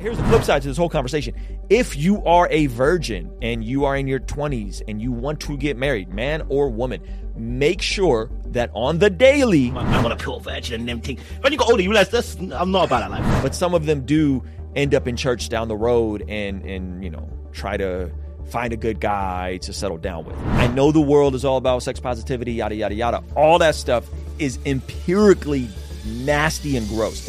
Here's the flip side to this whole conversation. If you are a virgin and you are in your 20s and you want to get married, man or woman, make sure that on the daily, I'm gonna pure virgin and everything. When you got older, you realize this. I'm not about that life. but some of them do end up in church down the road and and you know try to find a good guy to settle down with. I know the world is all about sex positivity, yada yada yada. All that stuff is empirically nasty and gross.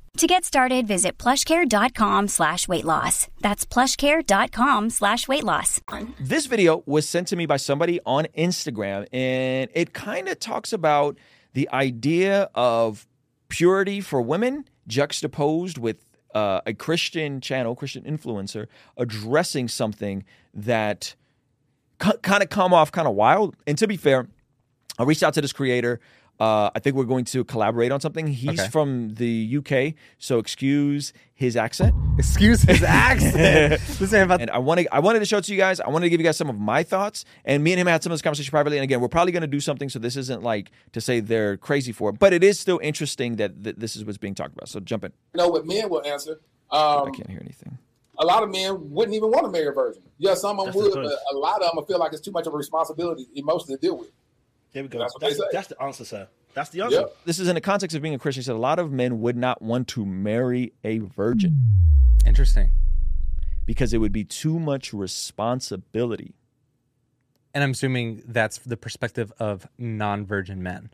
To get started, visit plushcare.com slash weight loss. That's plushcare.com slash weight loss. this video was sent to me by somebody on Instagram, and it kind of talks about the idea of purity for women juxtaposed with uh, a Christian channel, Christian influencer, addressing something that c- kind of come off kind of wild. And to be fair, I reached out to this creator. Uh, I think we're going to collaborate on something. He's Okay. from the UK, so excuse his accent. Excuse his accent. this man about And I wanted I wanted to show it to you guys. I wanted to give you guys some of my thoughts. And me and him had some of this conversation privately. And again, we're probably going to do something. So this isn't like to say they're crazy for it, but it is still interesting that th- this is what's being talked about. So jump in. know what men will answer. I Um, can't hear anything. a lot of men wouldn't even want to marry a virgin. Yeah, some of them That's would, choice. but a lot of them feel like it's too much of a responsibility emotionally to deal with. There we go. That's That's, that's, the answer, sir. That's the answer. Yep. This is in the context of being a Christian. He said a lot of men would not want to marry a virgin interesting. because it would be too much responsibility. And I'm assuming that's the perspective of non-virgin men.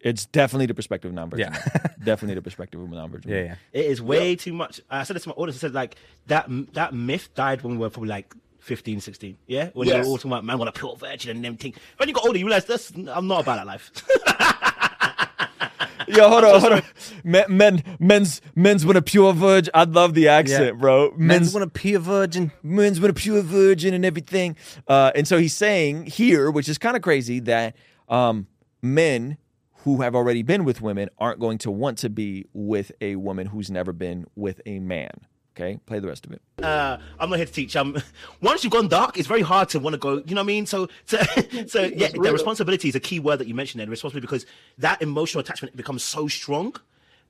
It's definitely the perspective of non-virgin. Yeah. men. definitely the perspective of non-virgin. Yeah, men. yeah. It is way too much. I said this to my audience. I said like that that myth died when we were probably like 15, 16. Yeah, when Yes. you're all talking about man, want a pure virgin and everything. When you got older, you realize this. I'm not about that life. Yo, hold on, hold on. Men, men, men's, men's when a pure virgin. I love the accent, bro. Men's want a pure virgin. men's been a pure virgin and everything. Uh, and so he's saying here, which is kind of crazy, that um, men who have already been with women aren't going to want to be with a woman who's never been with a man. Okay, play the rest of it. uh, I'm not here to teach. Um, once you've gone dark, it's very hard to want to go. You know what I mean? So, so, so yeah, the responsibility is a key word that you mentioned there. The responsibility because that emotional attachment becomes so strong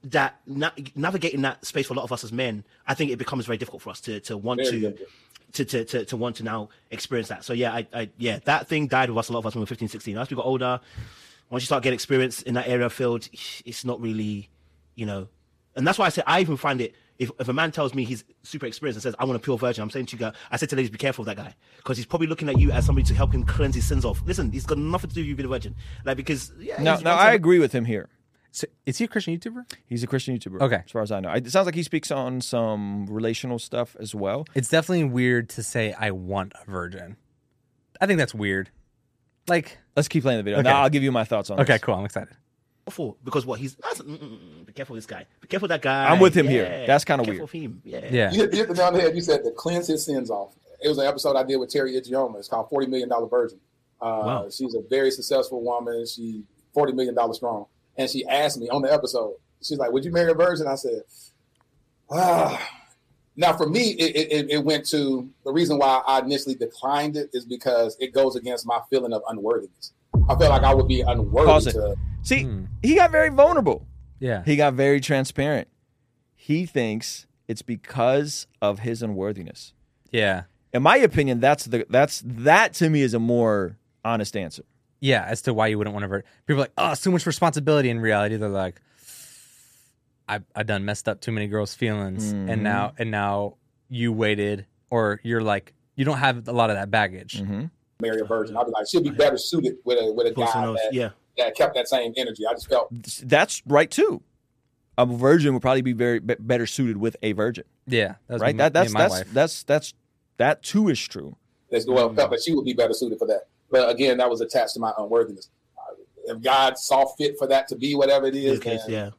that na- navigating that space for a lot of us as men, I think it becomes very difficult for us to to want Very to. difficult. To, to, to, to want to now experience that. So yeah, I, I yeah, that thing died with us a lot of us when we were 15, 16. As we got older, once you start getting experience in that area of field, it's not really, you know, and that's why I say I even find it. If, if a man tells me he's super experienced and says I want a pure virgin, I'm saying to you, guys, I said to ladies, be careful of that guy because he's probably looking at you as somebody to help him cleanse his sins off. Listen, he's got nothing to do with you being a virgin, like because yeah. Now, he's now I agree with him here. So, is he a Christian YouTuber? He's a Christian YouTuber. Okay. as far as I know, I- it sounds like he speaks on some relational stuff as well. It's definitely weird to say I want a virgin. I think that's weird. Like, Let's keep playing the video. Okay. Now I'll give you my thoughts on. okay, this. cool. I'm excited. For because what he's that's, mm, mm, mm, be careful this guy. Be careful that guy. I'm with him here. That's kinda weird. careful of him. Yeah. Yeah. You hit, you hit the nail on the head. You said to cleanse his sins off. It was an episode I did with Terry Igioma. It's called Forty Million Dollar Virgin. Uh, Wow. She's a very successful woman. She forty million dollars strong, and she asked me on the episode. She's like, "Would you marry a virgin?" I said, "Ah." Now, for me, it, it, it went to the reason why I initially declined it is because it goes against my feeling of unworthiness. I felt like I would be unworthy Pause it. to. See, Hmm. he got very vulnerable. Yeah. He got very transparent. He thinks it's because of his unworthiness. Yeah. In my opinion, that's the that's that to me is a more honest answer. Yeah. As to why you wouldn't want to virgin. People are like, oh, so much responsibility. In reality, they're like, I I done messed up too many girls' feelings, Mhm. and now and now you waited, or you're like, you don't have a lot of that baggage. Mm-hmm. Marry a virgin. I'd be like, she'll be better suited with a with a Person guy that, Yeah. that kept that same energy. I just felt That's right too. A virgin would probably be very be- better suited with a virgin, Yeah. That right? me- That me that's that's that's that's that too is true. that's well felt that she would be better suited for that. But again, that was attached to my unworthiness. Uh, If God saw fit for that to be whatever it is, Okay, then, yeah.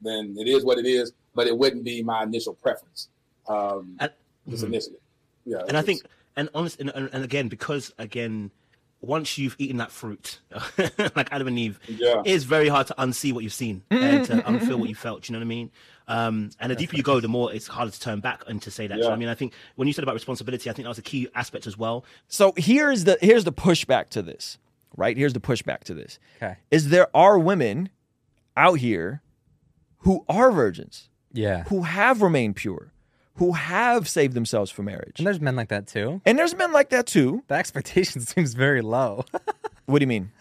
then it is what it is. But it wouldn't be my initial preference. Um, And, just mhm. initially, yeah. and I think and honest, and, and, and again, because again, once you've eaten that fruit, like Adam and Eve, Yeah. it's very hard to unsee what you've seen and to unfeel what you felt. You know what I mean? Um, and the deeper you go, the more it's harder to turn back and to say that. Do you know what I mean, I think when you said about responsibility, I think that was a key aspect as well. So here's the here's the pushback to this, right? Here's the pushback to this. Okay. Is there are women out here who are virgins, Yeah. who have remained pure, who have saved themselves for marriage. And there's men like that too. And there's men like that too. The expectation seems very low. What do you mean?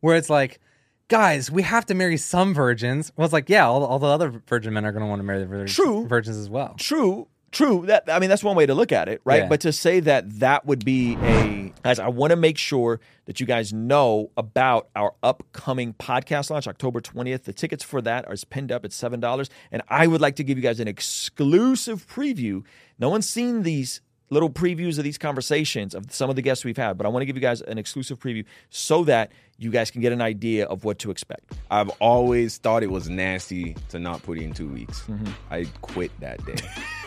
Where it's like, guys, we have to marry some virgins. Well, it's like, yeah, all, all the other virgin men are going to want to marry the vir- True. virgins as well. True, true. That I mean, that's one way to look at it, right? Yeah. But to say that that would be a, guys, I want to make sure that you guys know about our upcoming podcast launch, October twentieth. The tickets for that are pinned up at seven dollars, and I would like to give you guys an exclusive preview. No one's seen these little previews of these conversations of some of the guests we've had, but I want to give you guys an exclusive preview so that you guys can get an idea of what to expect. I've always thought it was nasty to not put in two weeks. Mm-hmm. I quit that day.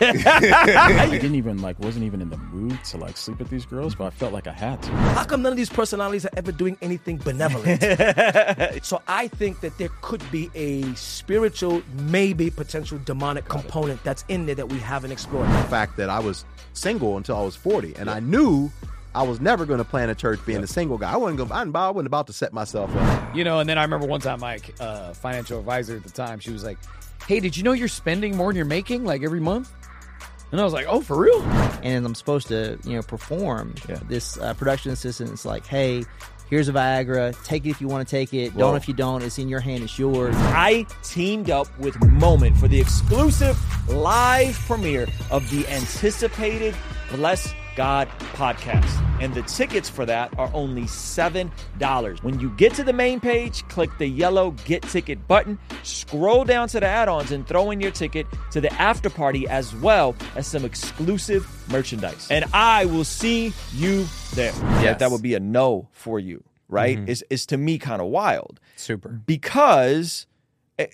I didn't even like wasn't even in the mood to like sleep with these girls, but I felt like I had to. How come none of these personalities are ever doing anything benevolent? so I think that there could be a spiritual, maybe potential demonic component that's in there that we haven't explored. The fact that I was single until I was 40, and I knew I was never going to plan a church being a single guy. I wasn't going. I didn't- I wasn't about to set myself up. You know, and then I remember one time, Mike, uh, financial advisor at the time, she was like, "Hey, did you know you're spending more than you're making, like every month?" And I was like, "Oh, for real?" and I'm supposed to, you know, perform. This uh, production assistant is like, hey, here's a Viagra. Take it if you want to take it. Don't if you don't. It's in your hand. It's yours. I teamed up with Moment for the exclusive live premiere of the anticipated Bless God podcast. And the tickets for that are only $7. When you get to the main page, click the yellow Get Ticket button, scroll down to the add ons, and throw in your ticket to the after party as well as some exclusive merchandise. And I will see you there. Yeah, Yes. that would be a no for you, right? It's, it's to me kind of wild Super. because eh,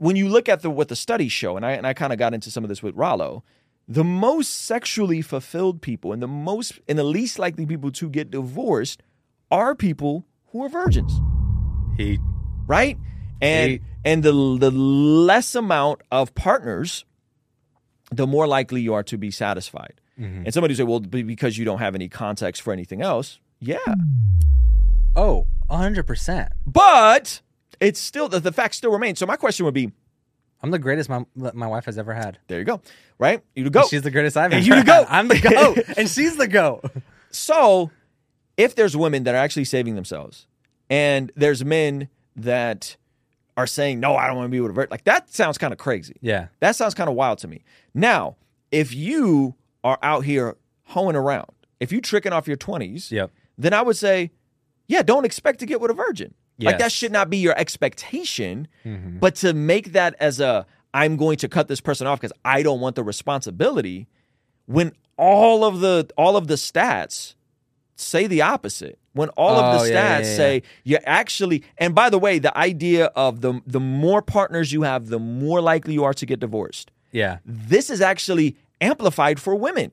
when you look at the what the studies show, and I and I kind of got into some of this with Rollo, the most sexually fulfilled people and the most and the least likely people to get divorced are people who are virgins, He. right? And and the the less amount of partners, the more likely you are to be satisfied. And somebody say, well, because you don't have any context for anything else. Yeah, Oh, 100%. but it's still the, the fact still remains. So my question would be, I'm the greatest my, my wife has ever had. there you go, right? You to go. She's the greatest I've And ever you the goat. I'm the goat. and she's the goat. So, if there's women that are actually saving themselves, and there's men that are saying, "No, I don't want to be with a virgin," like that sounds kind of crazy. Yeah. That sounds kind of wild to me. Now, if you are out here hoeing around, if you tricking off your twenties, Yep. then I would say, yeah, don't expect to get with a virgin. Like that should not be your expectation. Mm-hmm. But to make that as a, I'm going to cut this person off because I don't want the responsibility, when all of the all of the stats say the opposite. When all of Oh, the stats yeah, yeah, yeah. say you actually, and by the way, the idea of the the more partners you have, the more likely you are to get divorced. Yeah. This is actually amplified for women.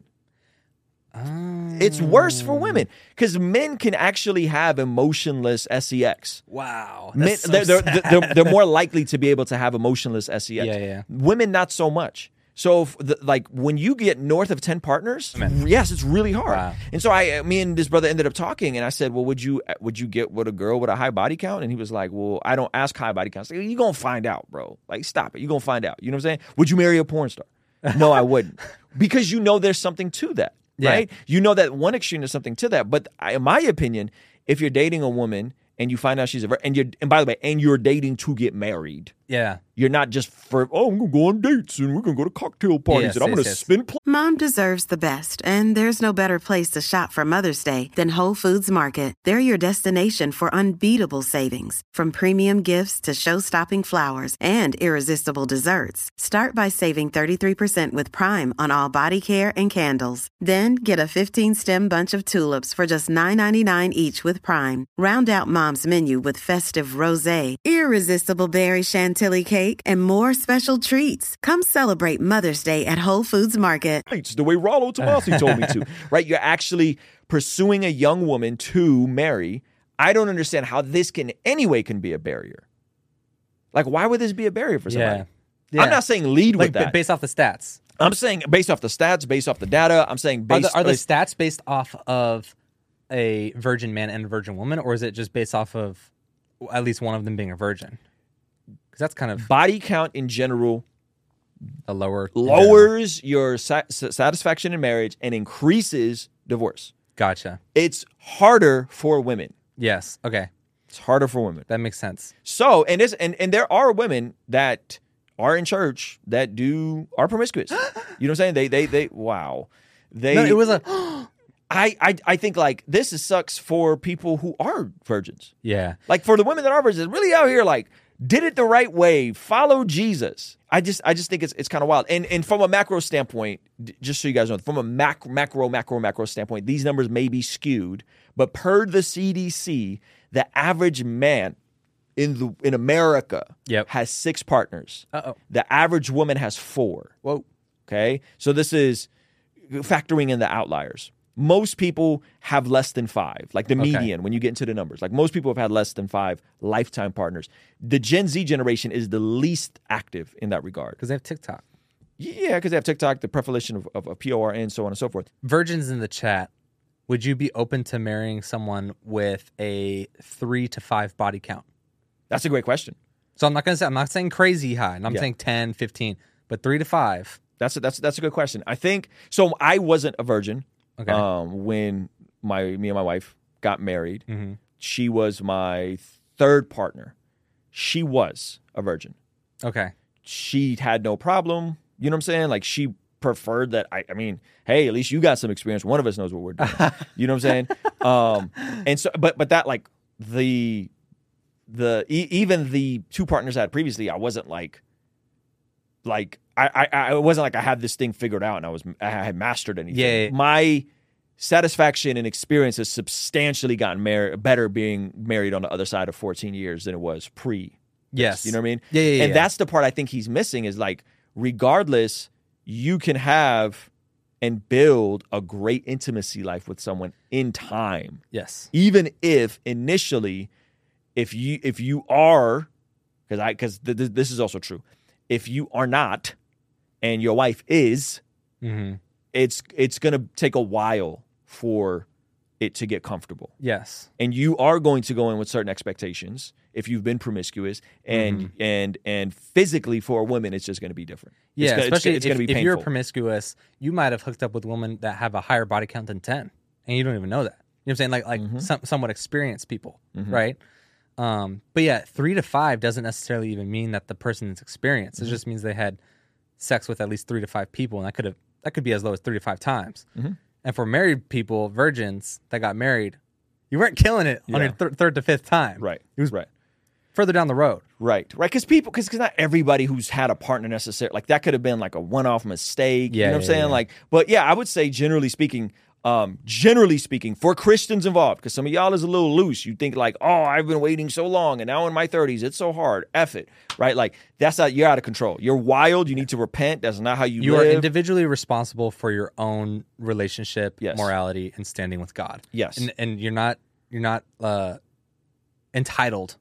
It's worse for women because men can actually have emotionless sex. Wow. Men, so they're, they're, they're, they're more likely to be able to have emotionless sex. Yeah, yeah. Women, not so much. So, the, like when you get north of ten partners, yes, it's really hard. Wow. And so, I, me and this brother ended up talking, and I said, "Well, would you would you get with a girl with a high body count?" And he was like, "Well, I don't ask high body counts. You gonna find out, bro. Like, stop it. You gonna find out. You know what I'm saying? Would you marry a porn star? No, I wouldn't, because you know there's something to that, Yeah. right? You know that one extreme is something to that. But I, in my opinion, if you're dating a woman and you find out she's a and you're and by the way, and you're dating to get married. Yeah. You're not just for oh I'm gonna go on dates and we're gonna go to cocktail parties Yes, and I'm yes, gonna yes. spend pl- Mom deserves the best, and there's no better place to shop for Mother's Day than Whole Foods Market. They're your destination for unbeatable savings, from premium gifts to show-stopping flowers and irresistible desserts. Start by saving 33% with Prime on all body care and candles. Then get a 15-stem bunch of tulips for just $9.99 each with Prime. Round out Mom's menu with festive rosé, irresistible berry chantilly chantilly cake, and more special treats. Come celebrate Mother's Day at Whole Foods Market. It's the way Rollo Tomassi told me to. Right? You're actually pursuing a young woman to marry. I don't understand how this can anyway can be a barrier. Like, why would this be a barrier for somebody? Yeah. Yeah. I'm not saying lead like with ba- that. based off the stats. I'm saying based off the stats, based off the data. I'm saying Are the, are the stats based off of a virgin man and a virgin woman, or is it just based off of at least one of them being a virgin? Because that's kind of body count in general a lower lowers your sa- satisfaction in marriage and increases divorce. Gotcha. It's harder for women. Yes. Okay. It's harder for women. That makes sense. So, and this and and there are women that are in church that do are promiscuous. you know what I'm saying? They they they wow. They No, it was a I, I I think like this is sucks for people who are virgins. yeah. Like for the women that are virgins, really out here like did it the right way, follow Jesus. I just I just think it's it's kind of wild. And and from a macro standpoint, just so you guys know, from a macro macro macro macro standpoint, these numbers may be skewed, but per the CDC, the average man in the in America Yep. has six partners. Uh-oh. The average woman has four. Whoa. Okay. So this is factoring in the outliers. Most people have less than five, like the Okay. median when you get into the numbers. Like most people have had less than five lifetime partners. The Gen Z generation is the least active in that regard. Because they have TikTok. Yeah, because they have TikTok, the proliferation of, of, of PORN, so on and so forth. Virgins in the chat, would you be open to marrying someone with a three to five body count? That's a great question. So I'm not gonna say I'm not saying crazy high, and I'm Yeah. saying 10, 15, but three to five. That's a, that's that's a good question. I think so. I wasn't a virgin Okay. um, when my me and my wife got married. hmm She was my third partner. She was a virgin. Okay. She had no problem. You know what I'm saying? Like she preferred that. I, I mean, hey, at least you got some experience. One of us knows what we're doing. you know what I'm saying? Um, and so, but but that like the the e- even the two partners I had previously, I wasn't like like I, I I it wasn't like I had this thing figured out and I was I had mastered anything. Yeah, yeah. My satisfaction and experience has substantially gotten mar- better being married on the other side of 14 years than it was pre. Yes. You know what I mean? Yeah, yeah, And yeah. that's the part I think he's missing is like, regardless, you can have and build a great intimacy life with someone in time. Yes. Even if initially, if you if you are, because I because th- th- this is also true, if you are not, and your wife is, hmm it's it's gonna take a while for it to get comfortable Yes. and you are going to go in with certain expectations if you've been promiscuous and Mm-hmm. and and physically for a woman it's just going to be different Yeah, it's, especially it's if, to be if you're promiscuous, you might have hooked up with women that have a higher body count than ten, and you don't even know that. You know what I'm saying? Like like Mm-hmm. some, somewhat experienced people, right? Um, but yeah, three to five doesn't necessarily even mean that the person is experienced. Mm-hmm. It just means they had sex with at least three to five people, and that could have that could be as low as three to five times. Mm-hmm. And for married people, virgins that got married, you weren't killing it on your thir- third to fifth time. right It was right further down the road. right right because people because not everybody who's had a partner necessarily like that could have been like a one-off mistake you Yeah, know what i'm saying yeah. like but yeah i would say generally speaking um generally speaking for christians involved because some of y'all is a little loose. You think like oh i've been waiting so long and now in my 30s it's so hard. F it right? Like that's not you're out of control. You're wild. You need to repent. That's not how you, You are individually responsible for your own relationship, Yes. morality, and standing with God. Yes. and and you're not you're not uh, entitled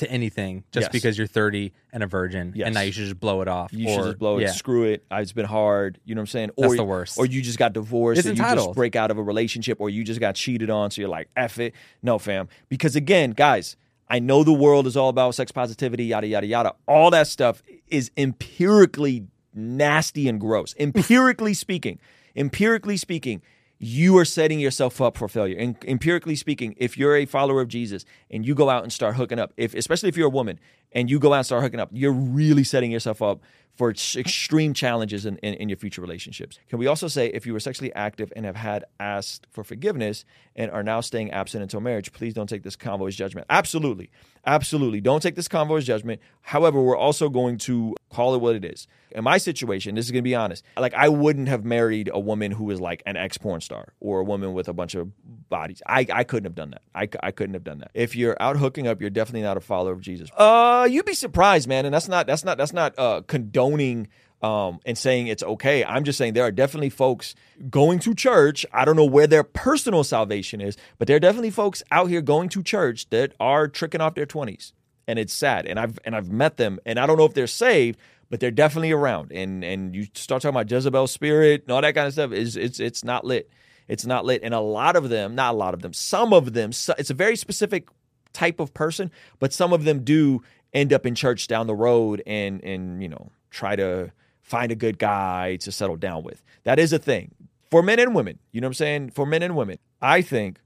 to anything just Yes. because you're 30 and a virgin, Yes. and now you should just blow it off. You or, should just blow it. Yeah. Screw it. Uh, It's been hard. You know what I'm saying? That's or, the worst. Or you just got divorced. It's or you just entitled. break out of a relationship, or you just got cheated on. So you're like, F it. No, fam. Because again, guys, I know the world is all about sex positivity, yada, yada, yada. All that stuff is empirically nasty and gross. Empirically speaking, empirically speaking, you are setting yourself up for failure. And empirically speaking, if you're a follower of Jesus and you go out and start hooking up, if especially if you're a woman and you go out and start hooking up, you're really setting yourself up for extreme challenges in, in, in your future relationships. Can we also say if you were sexually active and have had asked for forgiveness and are now staying absent until marriage, please don't take this convo as judgment. Absolutely. Absolutely. Don't take this convo as judgment. However, we're also going to call it what it is. In my situation, this is going to be honest. Like, I wouldn't have married a woman who was like an ex porn star or a woman with a bunch of bodies. I, I couldn't have done that. I, I couldn't have done that. If you're out hooking up, you're definitely not a follower of Jesus. Uh, you'd be surprised, man. And that's not that's not that's not uh condoning um and saying it's okay. I'm just saying there are definitely folks going to church. I don't know where their personal salvation is, but there are definitely folks out here going to church that are tricking off their 20s. And it's sad. And I've and I've met them and I don't know if they're saved, but they're definitely around. And and you start talking about Jezebel spirit and all that kind of stuff is it's it's not lit. It's not lit. And a lot of them, not a lot of them, some of them, it's a very specific type of person, but some of them do end up in church down the road and and you know try to find a good guy to settle down with. That is a thing for men and women. You know what I'm saying? For men and women, I think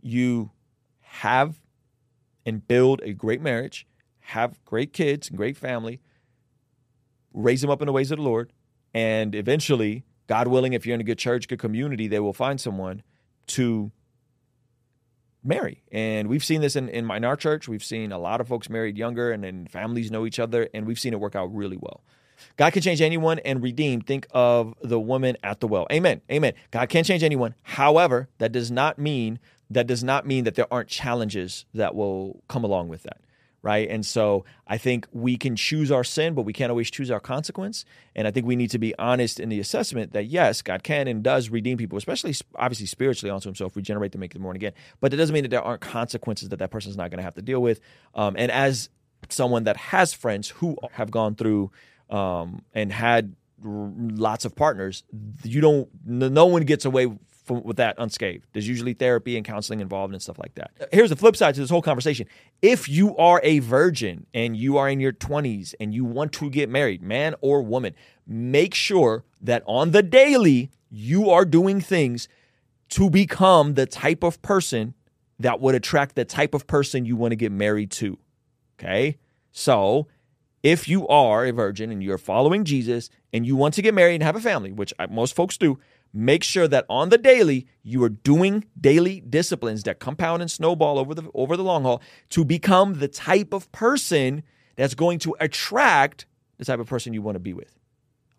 you have and build a great marriage, have great kids and great family, raise them up in the ways of the Lord, and eventually, God willing, if you're in a good church, good community, they will find someone to marry. And we've seen this in, in, in our church. We've seen a lot of folks married younger and then families know each other, and we've seen it work out really well. God can change anyone and redeem. Think of the woman at the well. Amen. Amen. God can change anyone. However, that does not mean that does not mean that there aren't challenges that will come along with that. Right. And so I think we can choose our sin, but we can't always choose our consequence. And I think we need to be honest in the assessment that yes, God can and does redeem people, especially obviously spiritually onto himself, regenerate them, make them born again. But it doesn't mean that there aren't consequences that that person's not going to have to deal with. Um, and as someone that has friends who have gone through um, and had lots of partners, you don't. No one gets away from, with that unscathed. There's usually therapy and counseling involved and stuff like that. Here's the flip side to this whole conversation: if you are a virgin and you are in your 20s and you want to get married, man or woman, make sure that on the daily you are doing things to become the type of person that would attract the type of person you want to get married to. Okay, so if you are a virgin and you're following Jesus and you want to get married and have a family, which uh, most folks do, make sure that on the daily you are doing daily disciplines that compound and snowball over the over the long haul to become the type of person that's going to attract the type of person you want to be with.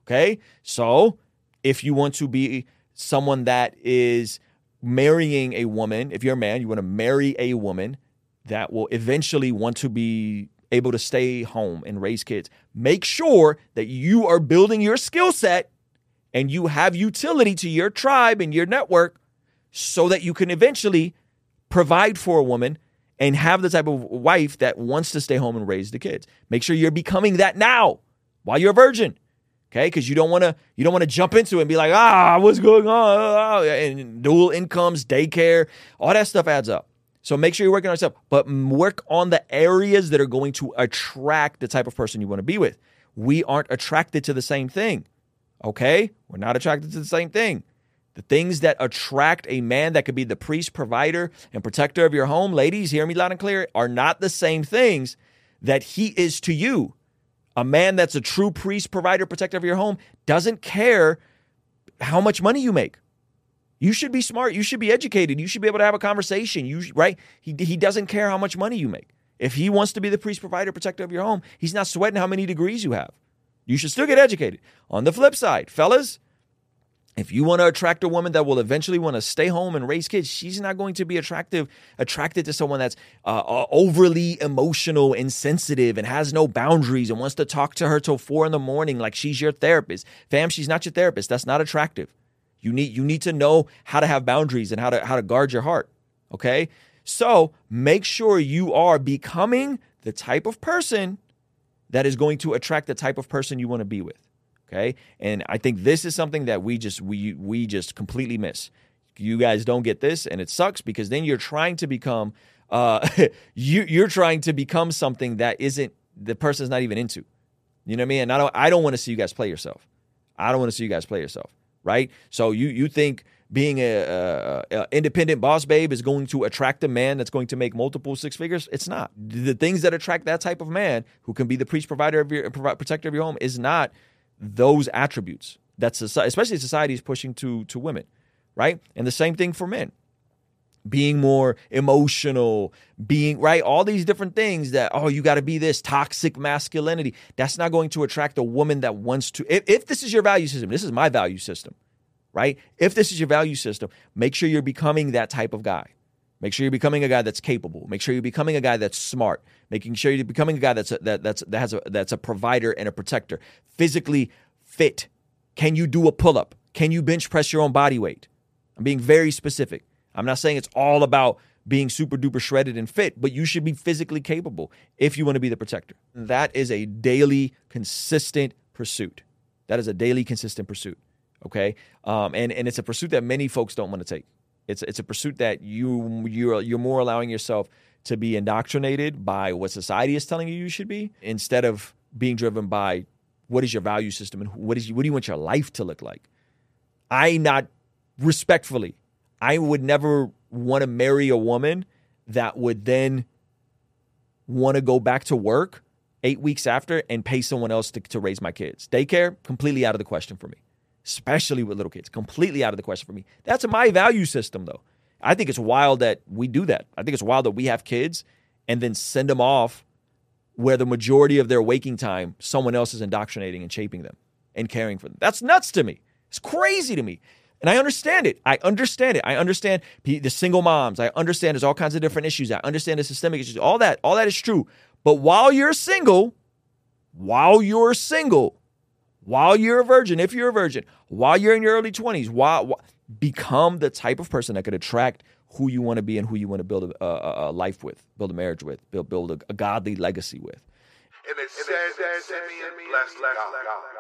Okay? So, if you want to be someone that is marrying a woman, if you're a man, you want to marry a woman that will eventually want to be able to stay home and raise kids. Make sure that you are building your skill set and you have utility to your tribe and your network so that you can eventually provide for a woman and have the type of wife that wants to stay home and raise the kids. Make sure you're becoming that now while you're a virgin. Okay, because you don't want to you don't want to jump into it and be like, ah, what's going on? Ah, And dual incomes, daycare, all that stuff adds up. So make sure you're working on yourself, but work on the areas that are going to attract the type of person you want to be with. We aren't attracted to the same thing. Okay? We're not attracted to the same thing. The things that attract a man that could be the priest, provider, and protector of your home, ladies, hear me loud and clear, are not the same things that he is to you. A man that's a true priest, provider, protector of your home doesn't care how much money you make. You should be smart. You should be educated. You should be able to have a conversation. You right? He he doesn't care how much money you make. If he wants to be the priest, provider, protector of your home, he's not sweating how many degrees you have. You should still get educated. On the flip side, fellas, if you want to attract a woman that will eventually want to stay home and raise kids, she's not going to be attractive attracted to someone that's uh, uh, overly emotional and sensitive and has no boundaries and wants to talk to her till four in the morning like she's your therapist. Fam, she's not your therapist. That's not attractive. You need you need to know how to have boundaries and how to how to guard your heart. Okay, so make sure you are becoming the type of person that is going to attract the type of person you want to be with okay? And i think this is something that we just we we just completely miss. You guys don't get this and it sucks because then you're trying to become uh you you're trying to become something that isn't the person's not even into. You know what i mean? And i don't i don't want to see you guys play yourself. I don't want to see you guys play yourself right? So you you think being a, a, a independent boss babe is going to attract a man that's going to make multiple six figures it's not the things that attract that type of man who can be the priest provider of your protector of your home is not those attributes that society, especially society is pushing to to women, right? And the same thing for men. Being more emotional, being right, all these different things that oh, you got to be this toxic masculinity. That's not going to attract a woman that wants to. If, if this is your value system, this is my value system, right? If this is your value system, make sure you're becoming that type of guy. Make sure you're becoming a guy that's capable. Make sure you're becoming a guy that's smart. Making sure you're becoming a guy that's a, that that's that has a that's a provider and a protector. Physically fit. Can you do a pull up? Can you bench press your own body weight? I'm being very specific. I'm not saying it's all about being super duper shredded and fit, but you should be physically capable if you want to be the protector. That is a daily, consistent pursuit. That is a daily, consistent pursuit. Okay, um, and and it's a pursuit that many folks don't want to take. It's it's a pursuit that you you're you're more allowing yourself to be indoctrinated by what society is telling you you should be instead of being driven by what is your value system and what is what do you want your life to look like. I not respectfully, I would never want to marry a woman that would then want to go back to work eight weeks after and pay someone else to, to raise my kids. Daycare, completely out of the question for me especially with little kids. Completely out of the question for me. That's my value system, though. I think it's wild that we do that. I think it's wild that we have kids and then send them off where the majority of their waking time, someone else is indoctrinating and shaping them and caring for them. That's nuts to me. It's crazy to me. And I understand it. I understand it. I understand the single moms. I understand there's all kinds of different issues. I understand the systemic issues. All that, all that is true. But while you're single, while you're single, while you're a virgin, if you're a virgin, while you're in your early 20s, while, while become the type of person that could attract who you want to be and who you want to build a, a, a life with, build a marriage with, build, build a, a godly legacy with. And it said, blessed God.